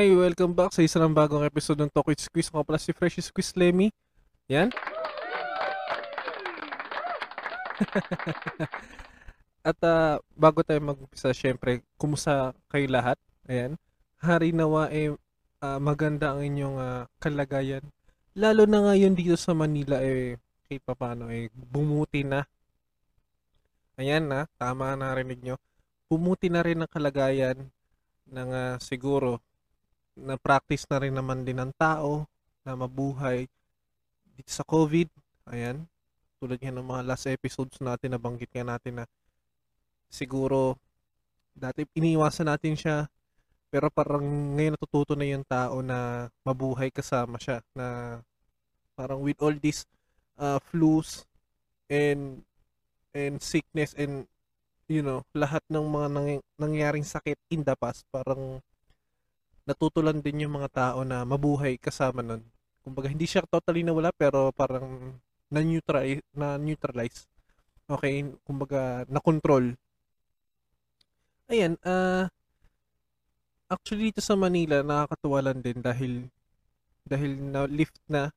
Hi, welcome back sa isa ng bagong episode ng Talk with Squeeze. Ako pala si Fresh Squeeze Lemmy. Yan. At ah, bago tayo mag-umpisa, syempre, kumusta kayo lahat? Ayan. Hari nawa eh ah, maganda ang inyong ah, kalagayan. Lalo na ngayon dito sa Manila eh kahit papaano eh bumuti na. Ayan na, tama na narinig nyo. Bumuti na rin ang kalagayan ng ah, siguro na practice na rin naman din ng tao na mabuhay dito sa COVID. Ayan. Tulad nga ng mga last episodes natin, nabanggit nga natin na siguro dati iniiwasan natin siya pero parang ngayon natututo na yung tao na mabuhay kasama siya na parang with all these uh, flus and and sickness and you know lahat ng mga nang- nangyaring sakit in the past parang natutulan din yung mga tao na mabuhay kasama nun. Kumbaga, hindi siya totally nawala, pero parang na-neutralize, na-neutralize. Okay, kumbaga, na-control. Ayan, ah, actually dito sa Manila, nakakatuwa lang din dahil, dahil na-lift na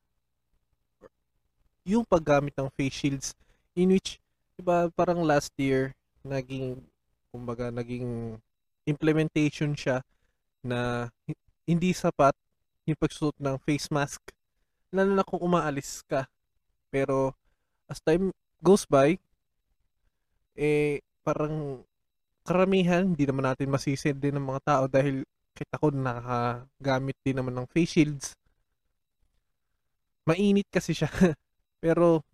yung paggamit ng face shields in which, diba, parang last year, naging, kumbaga, naging implementation siya na hi- hindi sapat yung pagsuot ng face mask. Lalo na kung umaalis ka. Pero as time goes by eh parang karamihan hindi naman natin masisi din ng mga tao dahil kahit ako nakagamit din naman ng face shields. Mainit kasi siya. Pero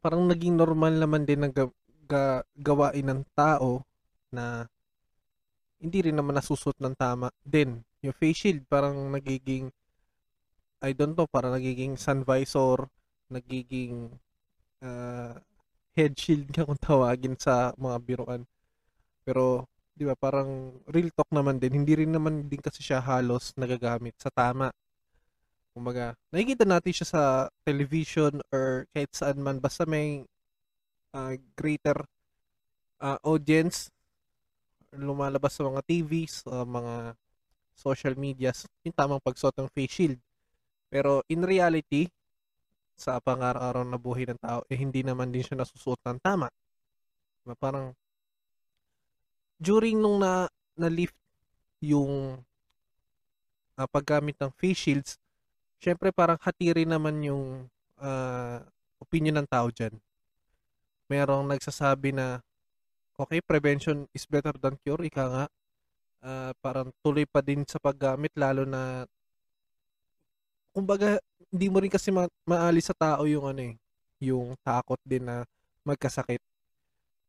parang naging normal naman din ang ga- ga- gawain ng tao na hindi rin naman nasusot ng tama din. Yung face shield parang nagiging I don't know, parang nagiging sun visor, nagiging ah, head shield ka kung tawagin sa mga biruan. Pero, di ba, parang real talk naman din. Hindi rin naman din kasi siya halos nagagamit sa tama. Kumbaga, nakikita natin siya sa television or kahit saan man. Basta may ah, greater ah, audience lumalabas sa mga TVs, sa mga social medias, yung tamang pagsuot ng face shield. Pero in reality, sa pang-araw-araw na buhay ng tao, eh hindi naman din siya nasusuot ng tama. Diba? Parang during nung na, na-lift yung ah, paggamit ng face shields, syempre parang hatiri naman yung ah, opinion ng tao dyan. Merong nagsasabi na okay, prevention is better than cure, ika nga. Ah, parang tuloy pa din sa paggamit, lalo na, kumbaga, hindi mo rin kasi ma- maalis sa tao yung ano eh, yung takot din na magkasakit.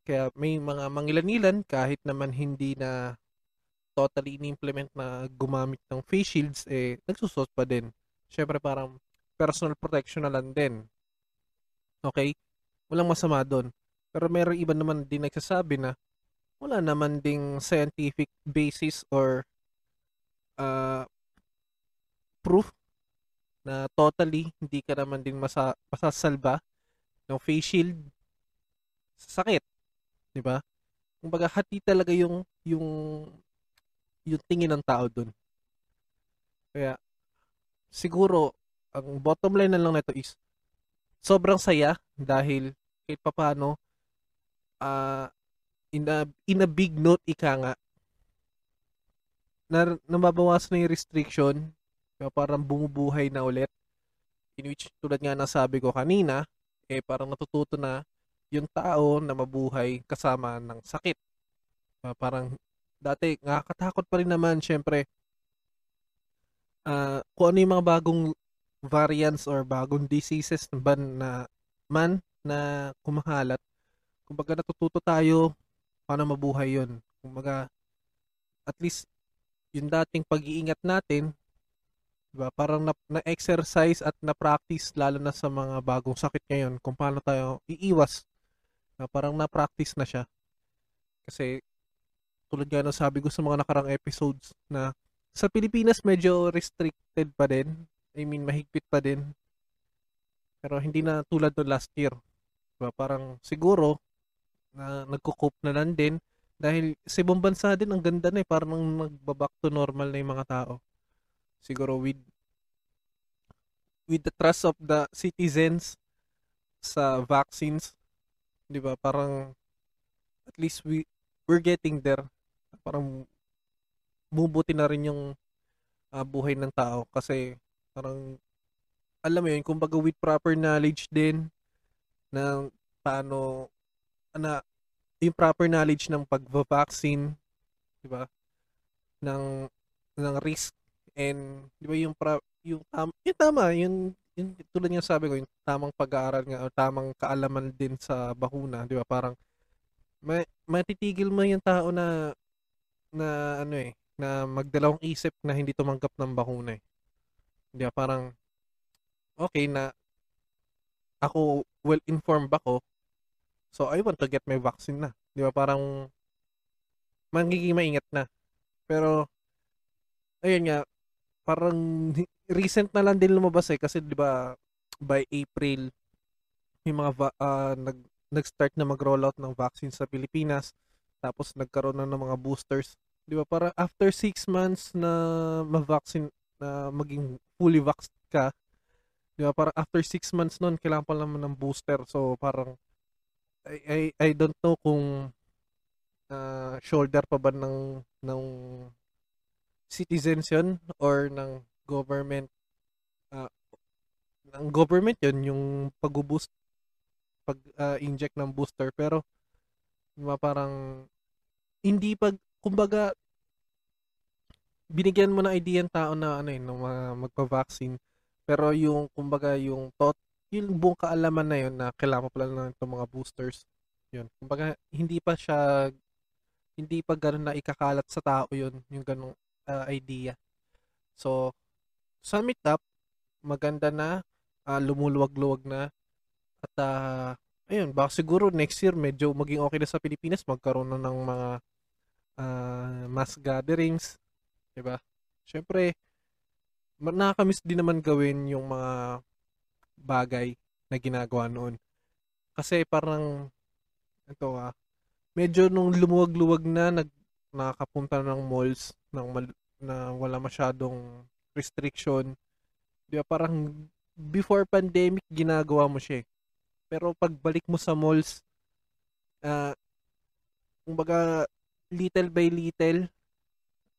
Kaya may mga mangilan-ilan, kahit naman hindi na totally in-implement na gumamit ng face shields, eh, nagsusot pa din. Siyempre parang personal protection na lang din. Okay? Walang masama doon. Pero meron iba naman din nagsasabi na wala naman ding scientific basis or uh, proof na totally hindi ka naman din masa, masasalba ng face shield sa sakit. 'Di ba? Kumbaga hati talaga yung yung yung tingin ng tao doon. Kaya siguro ang bottom line na lang nito is sobrang saya dahil kahit papaano ah in a, in a big note ika nga na nababawas na yung restriction parang bumubuhay na ulit. In which tulad nga ng sabi ko kanina eh parang natututo na yung tao na mabuhay kasama ng sakit. Ah, parang dati nakakatakot pa rin naman syempre ah kung ano yung mga bagong variants or bagong diseases ba na man na kumakalat kumbaga natututo tayo paano mabuhay yon. Kumbaga, at least, yung dating pag-iingat natin, diba, parang na, na-exercise at na-practice, lalo na sa mga bagong sakit ngayon, kung paano tayo iiwas. Na parang na-practice na siya. Kasi, tulad nga ng sabi ko sa mga nakarang episodes, na sa Pilipinas medyo restricted pa din. I mean, mahigpit pa din. Pero hindi na tulad no last year. Diba? Parang siguro, na nagko-cope na lang din Dahil sa ibang bansa din, ang ganda na eh. Parang nagbaback to normal na yung mga tao. Siguro with with the trust of the citizens sa vaccines, 'di ba? Parang at least we we're getting there. Parang bumubuti na rin yung uh, buhay ng tao kasi parang alam mo yun, kumbaga with proper knowledge din ng paano na yung proper knowledge ng pag-vaccine, 'di ba? ng ng risk and 'di ba yung pra, yung tam, yung tama, yung, yung tulad nga sabi ko, yung tamang pag-aaral nga o tamang kaalaman din sa bakuna, 'di ba? Parang may matitigil mo yung tao na na ano eh, na magdalawang isip na hindi tumanggap ng bakuna eh. 'Di ba? Parang okay na ako well informed ako. So I want to get my vaccine na. 'Di ba? Parang magiging maingat na. Pero ayun nga parang recent na lang din lumabas eh kasi 'di ba by April may mga va- uh, nag nag-start na mag-roll out ng vaccine sa Pilipinas tapos nagkaroon na ng mga boosters 'di ba para after 6 months na ma-vaccine na maging fully vaxxed ka 'di ba para after 6 months noon kailangan pa naman ng booster so parang I I, I don't know kung uh, shoulder pa ba ng ng citizens yun or ng government uh, ng government yun yung pag-boost pag uh, inject ng booster. Pero diba, parang hindi pag kumbaga binigyan mo na idea ng tao na ano eh no, magpa-vaccine. Pero yung kumbaga yung thought yung buong kaalaman na yun na kailangan pala na itong mga boosters yun kumbaga hindi pa siya hindi pa ganoon na ikakalat sa tao yun yung ganong uh, idea so sum it up, maganda na, uh, lumuluwag-luwag na. At uh, ayun, baka siguro next year medyo maging okay na sa Pilipinas, magkaroon na ng mga uh, mass gatherings, 'di ba? Syempre, nakakamiss din naman gawin yung mga bagay na ginagawa noon. Kasi parang ito ah, medyo nung lumuwag-luwag na nag nakakapunta ng malls ng mal, na wala masyadong restriction. Di ba? Parang before pandemic, ginagawa mo siya eh. Pero pagbalik mo sa malls, uh, kumbaga, little by little,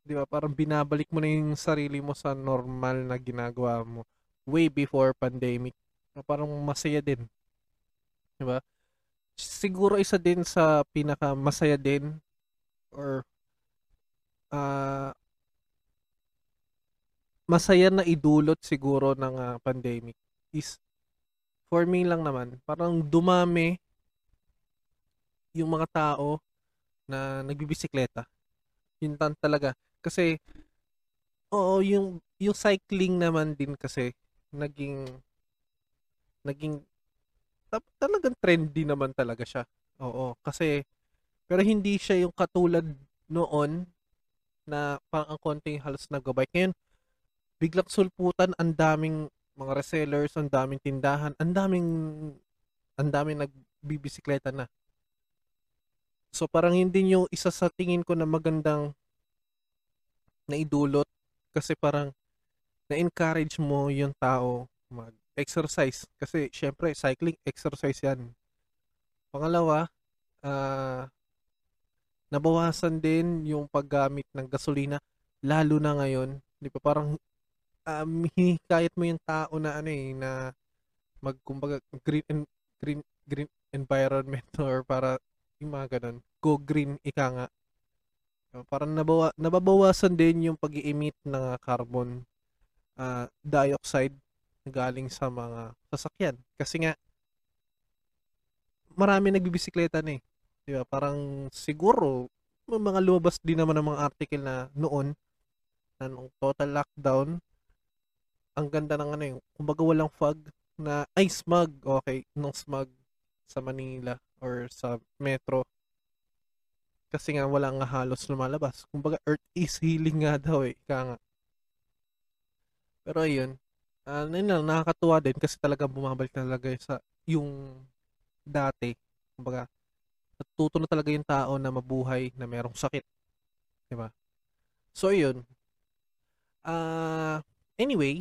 di ba? Parang binabalik mo na yung sarili mo sa normal na ginagawa mo way before pandemic. Parang masaya din. Di ba? Siguro isa din sa pinaka masaya din or uh, masaya na idulot siguro ng uh, pandemic is for me lang naman, parang dumami yung mga tao na nagbibisikleta. Yun tan talaga. Kasi, oo, yung, yung cycling naman din kasi, naging, naging, talagang trendy naman talaga siya. Oo, kasi, pero hindi siya yung katulad noon na parang ang konting halos nag-bike. Ngayon, biglang sulputan, ang daming mga resellers, ang daming tindahan, ang daming ang daming nagbibisikleta na. So parang yun din yung isa sa tingin ko na magandang naidulot kasi parang na-encourage mo yung tao mag-exercise kasi syempre cycling exercise yan. Pangalawa, uh, nabawasan din yung paggamit ng gasolina lalo na ngayon. Di ba parang um, hinikayat mo yung tao na ano eh, na mag, kumbaga, green, and, green, green environment or para yung mga ganun, go green, ika nga. Parang nabawa, nababawasan din yung pag emit ng carbon uh, dioxide galing sa mga sasakyan. Kasi nga, marami nagbibisikleta na eh. Di ba? Parang siguro, mga lumabas din naman ng mga article na noon, na nung total lockdown, ang ganda ng ano yung, kumbaga walang fog na, ay smog, okay, nung smog sa Manila or sa metro. Kasi nga wala nga halos lumalabas. Kumbaga earth is healing nga daw eh, ika nga. Pero ayun, uh, yun nakakatuwa din kasi talaga bumabalik talaga sa yung dati. Kumbaga, natututo na talaga yung tao na mabuhay na merong sakit. 'Di ba? So, yun. Ah, anyway,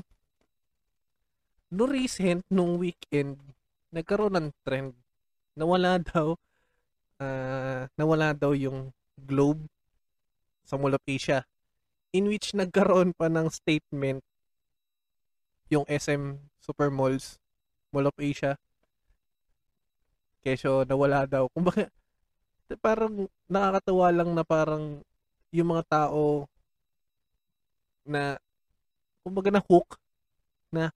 no recent, nung weekend, nagkaroon ng trend. Nawala daw, ah, nawala daw yung globe sa Asia. In which nagkaroon pa ng statement yung SM Super Malls, Mall of Asia. Kesyo nawala daw. Kumbaga, parang nakakatawa lang na parang yung mga tao na kumbaga na hook na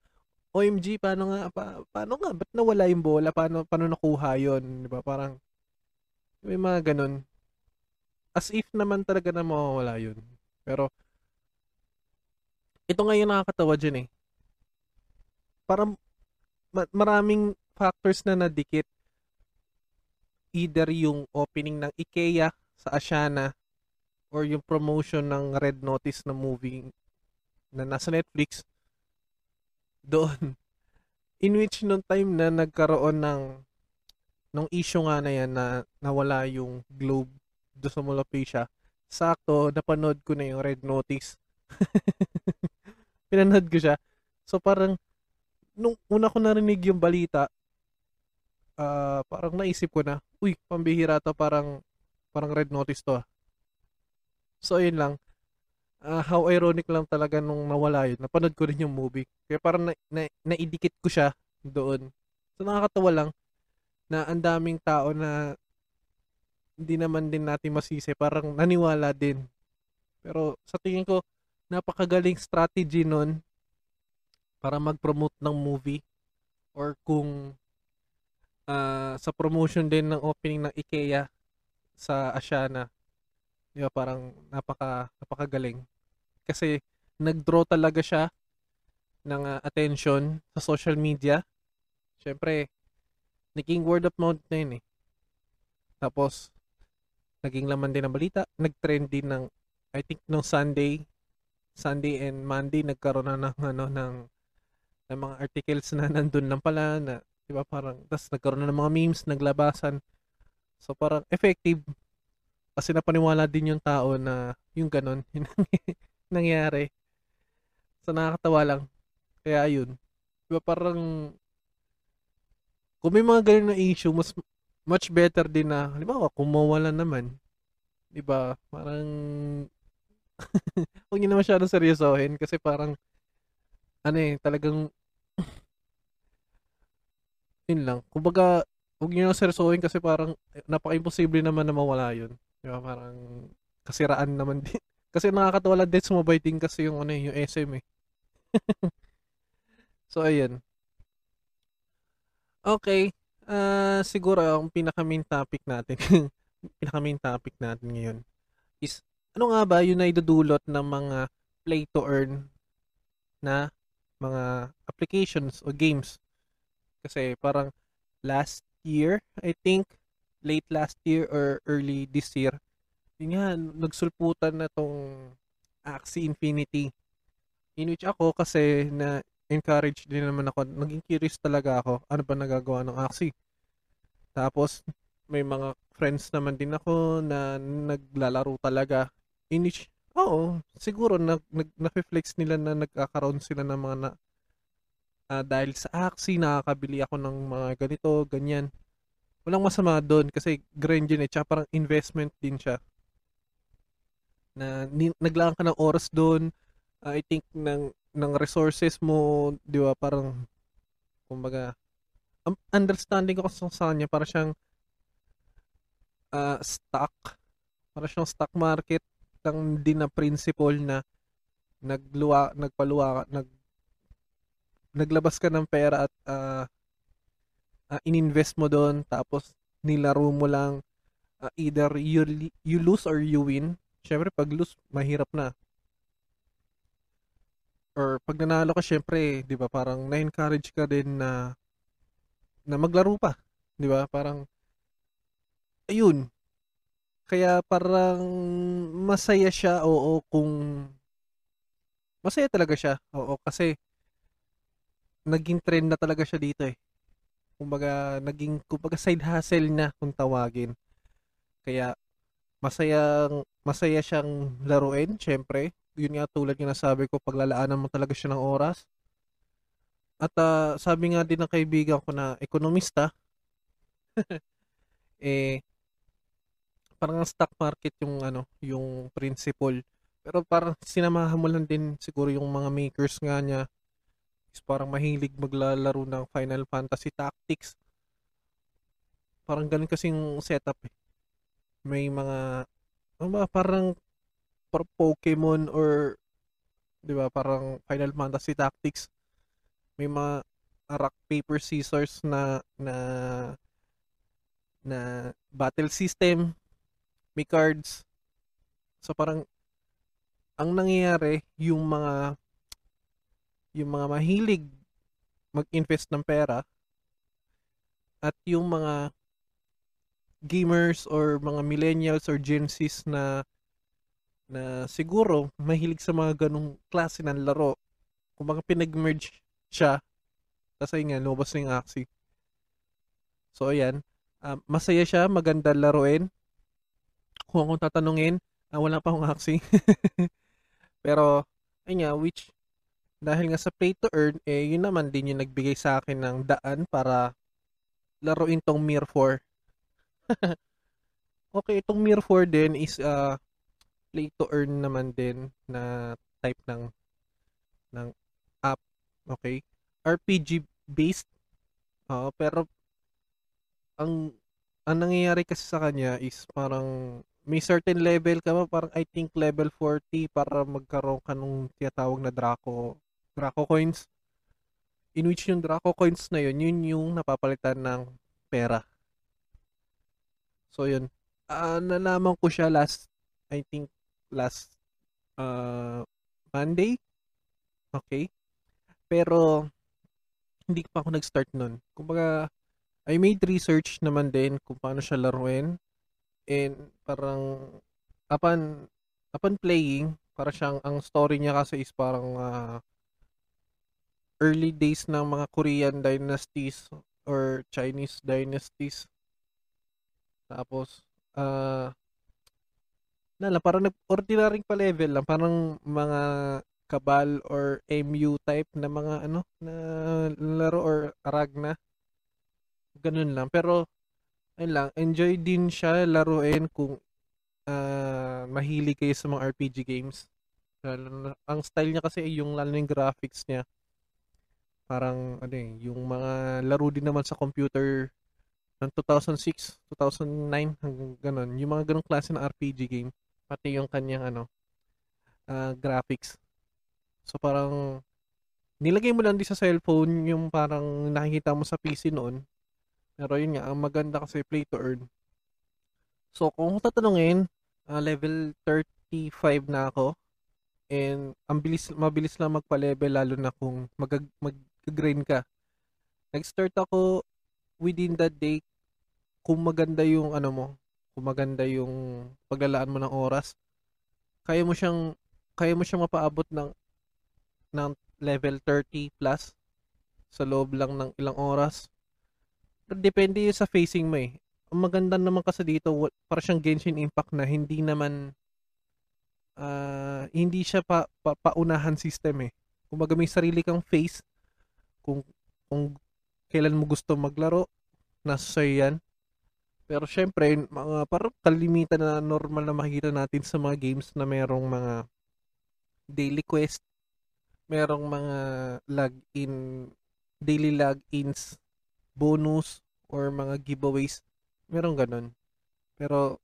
OMG paano nga pa, paano nga ba't nawala yung bola? Paano paano nakuha yon di ba? Parang may mga ganun. As if naman talaga na mawawala yun. Pero ito nga yung nakakatawa dyan eh parang ma- maraming factors na nadikit. Either yung opening ng IKEA sa Asiana or yung promotion ng Red Notice na movie na nasa Netflix. Doon in which nung time na nagkaroon ng nung issue nga na yan na nawala yung globe do sa Asia sakto napanood ko na yung Red Notice. Pinanood ko siya. So parang nung una ko narinig yung balita uh, parang naisip ko na uy pambihira to parang parang Red Notice to ah. so ayun lang uh, how ironic lang talaga nung nawala yun. Napanood ko rin yung movie. Kaya parang na, na, naidikit ko siya doon. So nakakatawa lang na ang daming tao na hindi naman din natin masisi. Parang naniwala din. Pero sa tingin ko, napakagaling strategy nun para mag-promote ng movie or kung uh, sa promotion din ng opening ng IKEA sa Asiana. Di ba, parang napaka napakagaling kasi nag-draw talaga siya ng uh, attention sa social media. Siyempre, naging word of mouth na yun eh. Tapos, naging laman din ng balita. Nag-trend din ng, I think, nung Sunday, Sunday and Monday, nagkaroon na ng, ano, ng, ng mga articles na nandun lang pala, na, di ba, parang, tapos nagkaroon na ng mga memes, naglabasan. So, parang effective. Kasi napaniwala din yung tao na yung ganon, nangyari. So, nakakatawa lang. Kaya, yun. Diba, parang, kung may mga ganun na issue, mas, much better din na, halimbawa, kung mawala naman, di ba, parang, huwag nyo na masyadong seryosohin kasi parang, ano eh, talagang, yun lang. Kumbaga, huwag nyo na seryosohin kasi parang, napaka-imposible naman na mawala yun. Di ba, parang, kasiraan naman din. Kasi nakakatawa lang din sumabay din kasi yung ano eh, yung SM eh. so ayun. Okay. Uh, siguro ang pinaka main topic natin, pinaka main topic natin ngayon is ano nga ba yung naidudulot ng mga play to earn na mga applications o games. Kasi parang last year, I think, late last year or early this year, yun nga, nagsulputan na tong Axie Infinity. In which ako kasi na encourage din naman ako, naging curious talaga ako, ano ba nagagawa ng Axie. Tapos, may mga friends naman din ako na naglalaro talaga. In which, oo, siguro nag, nag, na-flex nila na nagkakaroon sila ng mga na, uh, dahil sa Axie, nakakabili ako ng mga ganito, ganyan. Walang masama doon kasi grind yun eh, tsaka parang investment din siya na ni, naglaan ka ng oras doon uh, I think ng ng resources mo di ba parang kumbaga um, understanding ko kasi sa kanya para siyang uh, stock para siyang stock market lang din na principle na nagluwa nagpaluwa nag naglabas ka ng pera at uh, uh, ininvest mo doon tapos nilaro mo lang uh, either you you lose or you win syempre pag lose, mahirap na. Or pag nanalo ka, syempre, di ba, parang na-encourage ka din na na maglaro pa. Di ba? Parang, ayun. Kaya parang masaya siya, oo, kung masaya talaga siya. Oo, kasi naging trend na talaga siya dito eh. Kumbaga, naging, kumbaga side hustle na kung tawagin. Kaya masayang masaya siyang laruin, syempre. Yun nga tulad ng nasabi ko, paglalaanan mo talaga siya ng oras. At ah, sabi nga din ng kaibigan ko na ekonomista, eh parang ang stock market yung ano, yung principle. Pero parang sinamahan mo lang din siguro yung mga makers nga niya is parang mahilig maglalaro ng Final Fantasy Tactics. Parang ganun kasing setup eh. May mga ano ba, parang par Pokemon or 'di ba, parang Final Fantasy Tactics. May mga rock paper scissors na na na battle system, may cards. So parang ang nangyayari yung mga yung mga mahilig mag-invest ng pera at yung mga gamers or mga millennials or Gen Zs na na siguro mahilig sa mga ganong klase ng laro. Kumbaga pinag-merge siya. Kasi nga, lumabas na yung Axie. So, ayan. Um, masaya siya, maganda laruin. Kung akong tatanungin, ah, wala pa akong Axie. Pero, ayun nga, which, dahil nga sa pay to earn, eh, yun naman din yung nagbigay sa akin ng daan para laruin tong Mir 4. okay, itong Mir 4 din is uh, play to earn naman din na type ng ng app. Okay? RPG based. Uh, pero ang ang nangyayari kasi sa kanya is parang may certain level ka ba, parang I think level 40 para magkaroon ka nung tinatawag na Draco Draco coins. In which yung Draco coins na yun, yun yung napapalitan ng pera. So yun. Uh, nalaman ko siya last, I think last uh, Monday. Okay. Pero, hindi pa ako nag-start nun. Kumbaga, I made research naman din kung paano siya laruin. And parang, upon, upon playing, para siyang, ang story niya kasi is parang uh, early days ng mga Korean dynasties or Chinese dynasties. Tapos, uh, na lang, parang ordinary pa level lang. Parang mga kabal or MU type na mga ano na laro or aragna. Ganun lang. Pero ayun lang, enjoy din siya laruin kung uh, mahilig kayo sa mga RPG games. Ang style niya kasi yung lalo yung graphics niya. Parang ano eh, yung mga laro din naman sa computer ng 2006, 2009 hanggang ganun. Yung mga ganung klase ng RPG game pati yung kanyang ano uh, graphics. So parang nilagay mo lang din sa cellphone yung parang nakikita mo sa PC noon. Pero yun nga, ang maganda kasi play to earn. So kung tatanungin, uh, level 35 na ako. And ang bilis, mabilis lang magpa-level lalo na kung mag, mag-grind ka. Nag-start ako within that day kung maganda yung ano mo, kung maganda yung paglalaan mo ng oras, kaya mo siyang kaya mo siyang mapaabot ng ng level 30 plus sa loob lang ng ilang oras. Depende sa facing mo eh. Ang maganda naman kasi dito, para siyang Genshin Impact na hindi naman uh, hindi siya pa, pa, paunahan system eh. Kumbaga may sarili kang face kung kung kailan mo gusto maglaro, nasa sa'yo yan. Pero syempre, mga parang kalimitan na normal na makikita natin sa mga games na merong mga daily quest, merong mga login, daily logins, bonus, or mga giveaways. Merong ganun. Pero,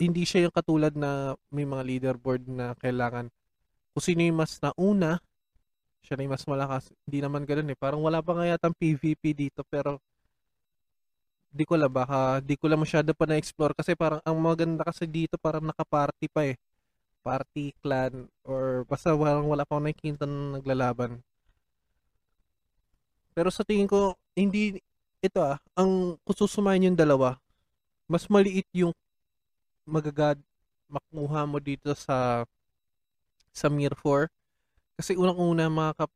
hindi siya yung katulad na may mga leaderboard na kailangan kung sino yung mas nauna, siya na yung mas malakas. Hindi naman ganun eh. Parang wala pa nga yata PvP dito pero di ko lang baka di ko lang masyado pa na-explore kasi parang ang maganda kasi dito parang naka-party pa eh. Party, clan, or basta parang wala pa akong nakikita na naglalaban. Pero sa tingin ko, hindi, ito ah, ang kususumayin yung dalawa, mas maliit yung magagad makuha mo dito sa sa Mir 4. Kasi unang-una mga kap,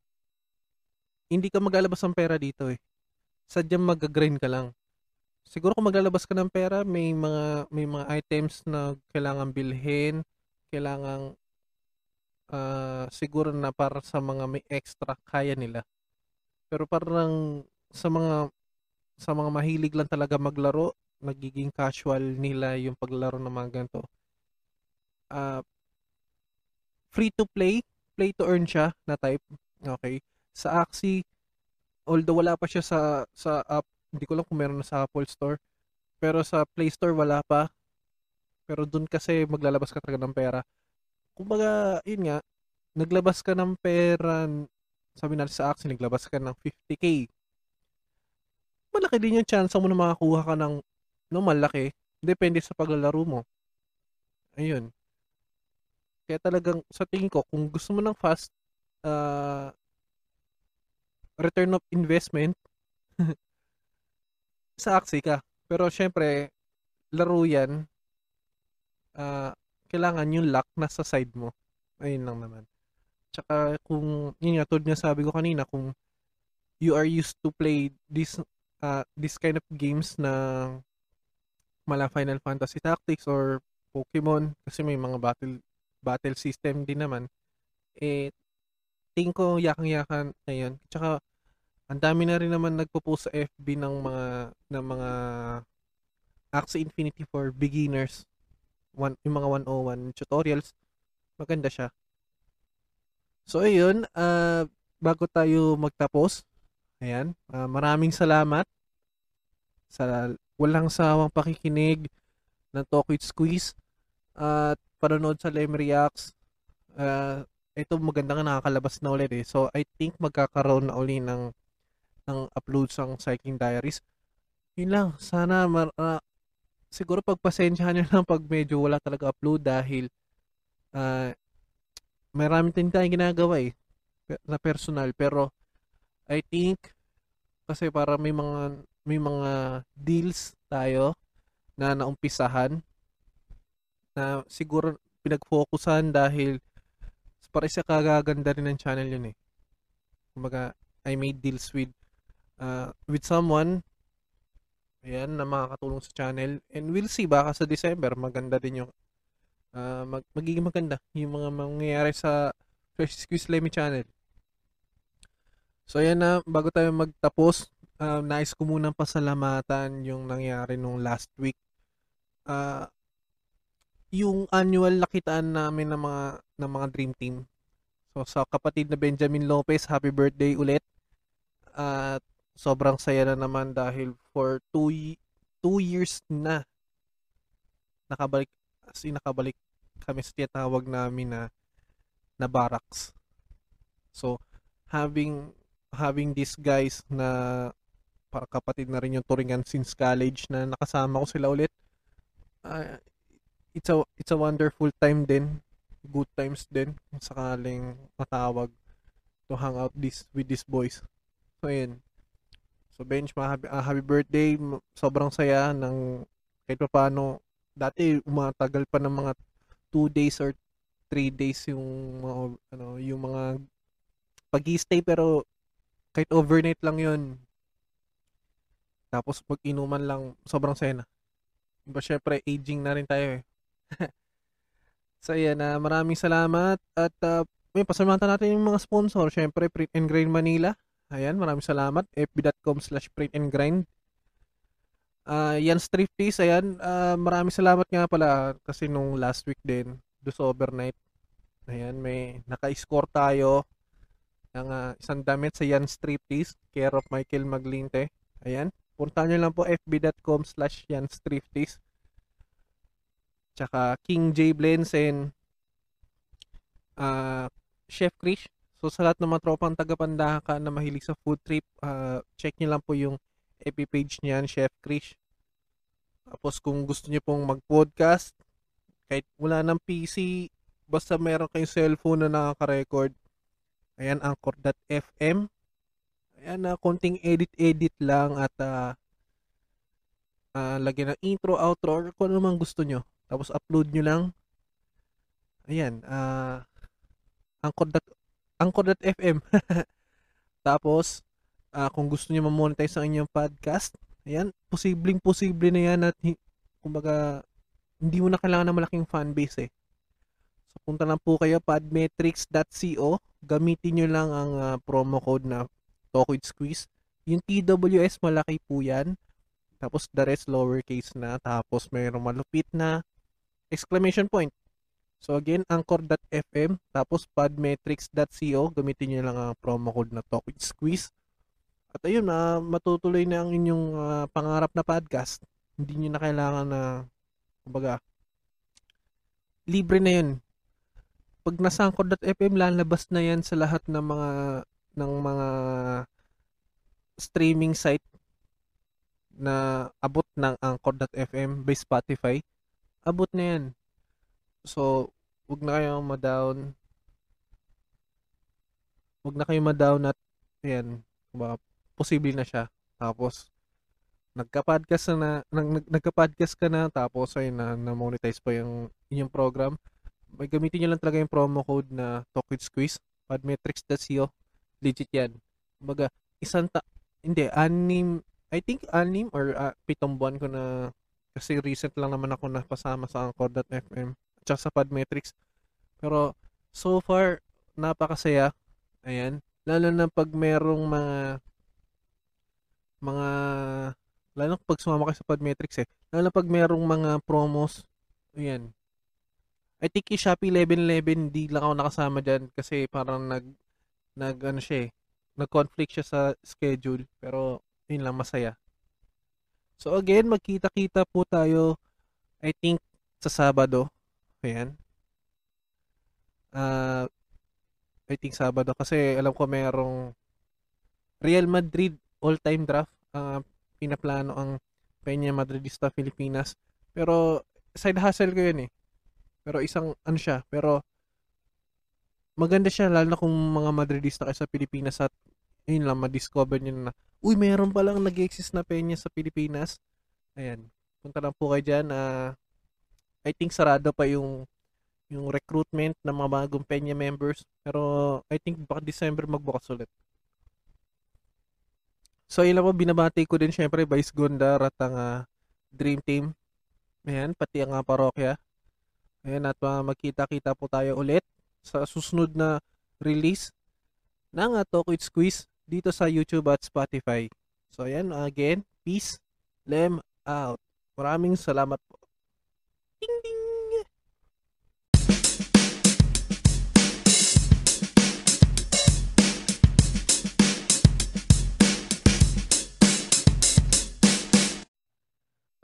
hindi ka maglalabas ng pera dito eh. Sadyang mag-grind ka lang siguro kung maglalabas ka ng pera, may mga may mga items na kailangan bilhin, kailangan ah, siguro na para sa mga may extra kaya nila. Pero parang sa mga sa mga mahilig lang talaga maglaro, nagiging casual nila yung paglaro ng mga ganito. Ah, free to play, play to earn siya na type. Okay. Sa Axie, although wala pa siya sa sa app, hindi ko lang kung meron na sa Apple Store. Pero sa Play Store wala pa. Pero dun kasi maglalabas ka talaga ng pera. Kumbaga, yun nga, naglabas ka ng pera, sabi natin sa Axie, naglabas ka ng 50k. Malaki din yung chance mo na makakuha ka ng no, malaki. Depende sa paglalaro mo. Ayun. Kaya talagang sa tingin ko, kung gusto mo ng fast uh, return of investment, sa Axie ka. Pero syempre, laro yan, uh, kailangan yung luck nasa side mo. Ayun lang naman. Tsaka kung, yun nga, tulad nga sabi ko kanina, kung you are used to play this uh, this kind of games na mala Final Fantasy Tactics or Pokemon kasi may mga battle battle system din naman eh tingin ko yakang-yakan ngayon. Tsaka ang dami na rin naman nagpo-post sa FB ng mga ng mga Axie Infinity for beginners one, yung mga 101 tutorials. Maganda siya. So ayun uh, bago tayo magtapos ayan uh, maraming salamat sa walang sawang pakikinig ng Talk with Squeeze. At panonood sa Lem Reacts. Uh, ito maganda nga nakakalabas na ulit eh. So I think magkakaroon na uli ng ng uploads ang Cycling Diaries. Yun lang, sana mar, uh, siguro pagpasensyahan nyo lang pag medyo wala talaga upload dahil uh, marami din tayong ginagawa eh na personal pero I think kasi para may mga may mga deals tayo na naumpisahan na siguro pinag-focusan dahil para sa kagaganda rin ng channel yun eh. Kumbaga, I made deals with uh, with someone ayan, na makakatulong sa channel and we'll see baka sa December maganda din yung uh, mag, magiging maganda yung mga mangyayari sa Fresh Squeeze Lemmy channel. So ayan na, bago tayo magtapos, uh, nais ko munang pasalamatan yung nangyari nung last week. Uh, yung annual nakitaan namin ng mga ng mga dream team. So sa kapatid na Benjamin Lopez, happy birthday ulit. At sobrang saya na naman dahil for two, two years na nakabalik as in nakabalik kami sa tinatawag namin na na barracks. So having having these guys na para kapatid na rin yung Turingan since college na nakasama ko sila ulit. Uh, it's a it's a wonderful time din. Good times din kung sakaling matawag to hang out this with these boys. So ayun. So bench, happy, uh, happy birthday. Sobrang saya ng kahit pa paano dati umatagal pa ng mga 2 days or 3 days yung mga ano yung mga pag-stay pero kahit overnight lang yun tapos mag-inuman lang, sobrang saya na. Diba, syempre, aging na rin tayo eh. so, yan, uh, maraming salamat. At, uh, may pasalamatan natin yung mga sponsor. Syempre, Print and Grind Manila. Ayan, maraming salamat. fb.com slash print and grind. Uh, yan, Striptease. Ayan, uh, maraming salamat nga pala kasi nung last week din, do overnight. Ayan, may naka-score tayo ng uh, isang damit sa Yan Striptease, care of Michael Maglinte. Ayan. Punta nyo lang po fb.com slash yanstrifties. Tsaka King J. Blensen, uh, Chef Krish. So sa lahat ng mga tropang tagapandaka na mahilig sa food trip, uh, check nyo lang po yung FB page niyan, Chef Krish. Tapos kung gusto niyo pong mag-podcast, kahit wala ng PC, basta meron kayong cellphone na nakaka-record, ayan, anchor.fm Ayan na, uh, konting edit-edit lang at uh, uh, lagyan ng intro, outro, or kung ano man gusto nyo. Tapos upload nyo lang. Ayan, uh, anchor.fm. Anchor Tapos, uh, kung gusto niyo ma-monetize ang inyong podcast, Ayan, posibleng posible na yan at kumbaga hindi mo na kailangan ng malaking fanbase eh. So punta lang po kayo padmetrics.co, gamitin nyo lang ang ah, promo code na with Squeeze. Yung TWS malaki po yan. Tapos the rest lowercase na. Tapos mayroong malupit na exclamation point. So again, anchor.fm, tapos podmetrics.co, gamitin nyo lang ang promo code na Talk with Squeeze. At ayun, ah, matutuloy na ang inyong ah, pangarap na podcast. Hindi nyo na kailangan na, kumbaga, libre na yun. Pag nasa anchor.fm, lalabas na yan sa lahat ng mga ng mga streaming site na abot ng anchor.fm by Spotify. Abot na yan. So, wag na kayong ma-down. Wag na kayong ma-down at yan, kumbaga, posible na siya. Tapos, nagka-podcast na, nag, nag, nagka-podcast ka na, tapos ay na, na-monetize pa yung inyong program. May gamitin nyo lang talaga yung promo code na Talk with Squeeze, podmetrics.co, legit yan. Kumbaga, isang ta, hindi, anim, I think anim or ah, pitong buwan ko na, kasi recent lang naman ako napasama sa Anchor.fm, at sa Podmetrics. Pero, so far, napakasaya. Ayan. Lalo na pag merong mga mga lalo na pag sumama kayo sa Podmetrics eh. Lalo na pag merong mga promos. Ayan. I think yung Shopee 1111 di lang ako nakasama dyan kasi parang nag nag ano siya eh. Nag-conflict siya sa schedule pero yun lang masaya. So again, magkita-kita po tayo I think sa Sabado. Ayan. Ah I think Sabado kasi alam ko merong Real Madrid all-time draft. ah pinaplano ang Peña Madridista Pilipinas. Pero side hustle ko yun eh. Pero isang ano siya, pero maganda siya lalo na kung mga Madridista kayo sa Pilipinas at yun lang, ma-discover nyo na, uy, meron palang nag-exist na Peña sa Pilipinas. Ayan, punta lang po kayo dyan. ah I think sarado pa yung yung recruitment ng mga bagong Peña members. Pero I think baka December magbukas ulit. So, lang po, binabati ko din syempre Vice Gondar at ang ah, Dream Team. Ayan, pati ang ah, parokya. Ayan, at ah, magkita-kita po tayo ulit sa susunod na release ng uh, with Squeeze dito sa YouTube at Spotify. So, ayan, again, peace, lem out. Maraming salamat po. Ding ding!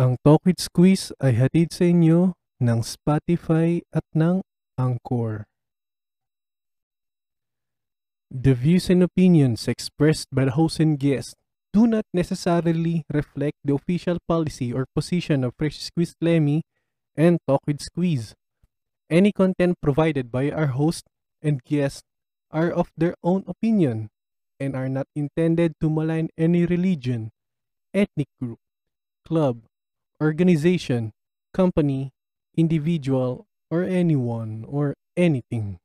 Ang Talk with Squeeze ay hatid sa inyo ng Spotify at ng Anchor. The views and opinions expressed by the host and guest do not necessarily reflect the official policy or position of Fresh Squeeze Lemmy and Talk with Squeeze. Any content provided by our host and guest are of their own opinion and are not intended to malign any religion, ethnic group, club, organization, company, individual, or anyone or anything.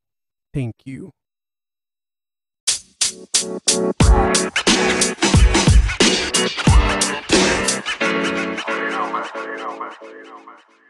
Thank you. You know, man. You.